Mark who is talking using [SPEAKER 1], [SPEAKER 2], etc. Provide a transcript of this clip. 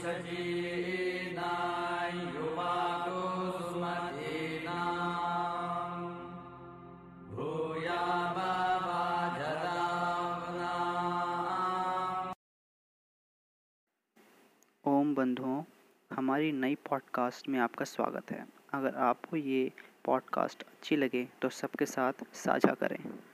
[SPEAKER 1] ओम बंधुओं, हमारी नई पॉडकास्ट में आपका स्वागत है। अगर आपको ये पॉडकास्ट अच्छी लगे तो सबके साथ साझा करें।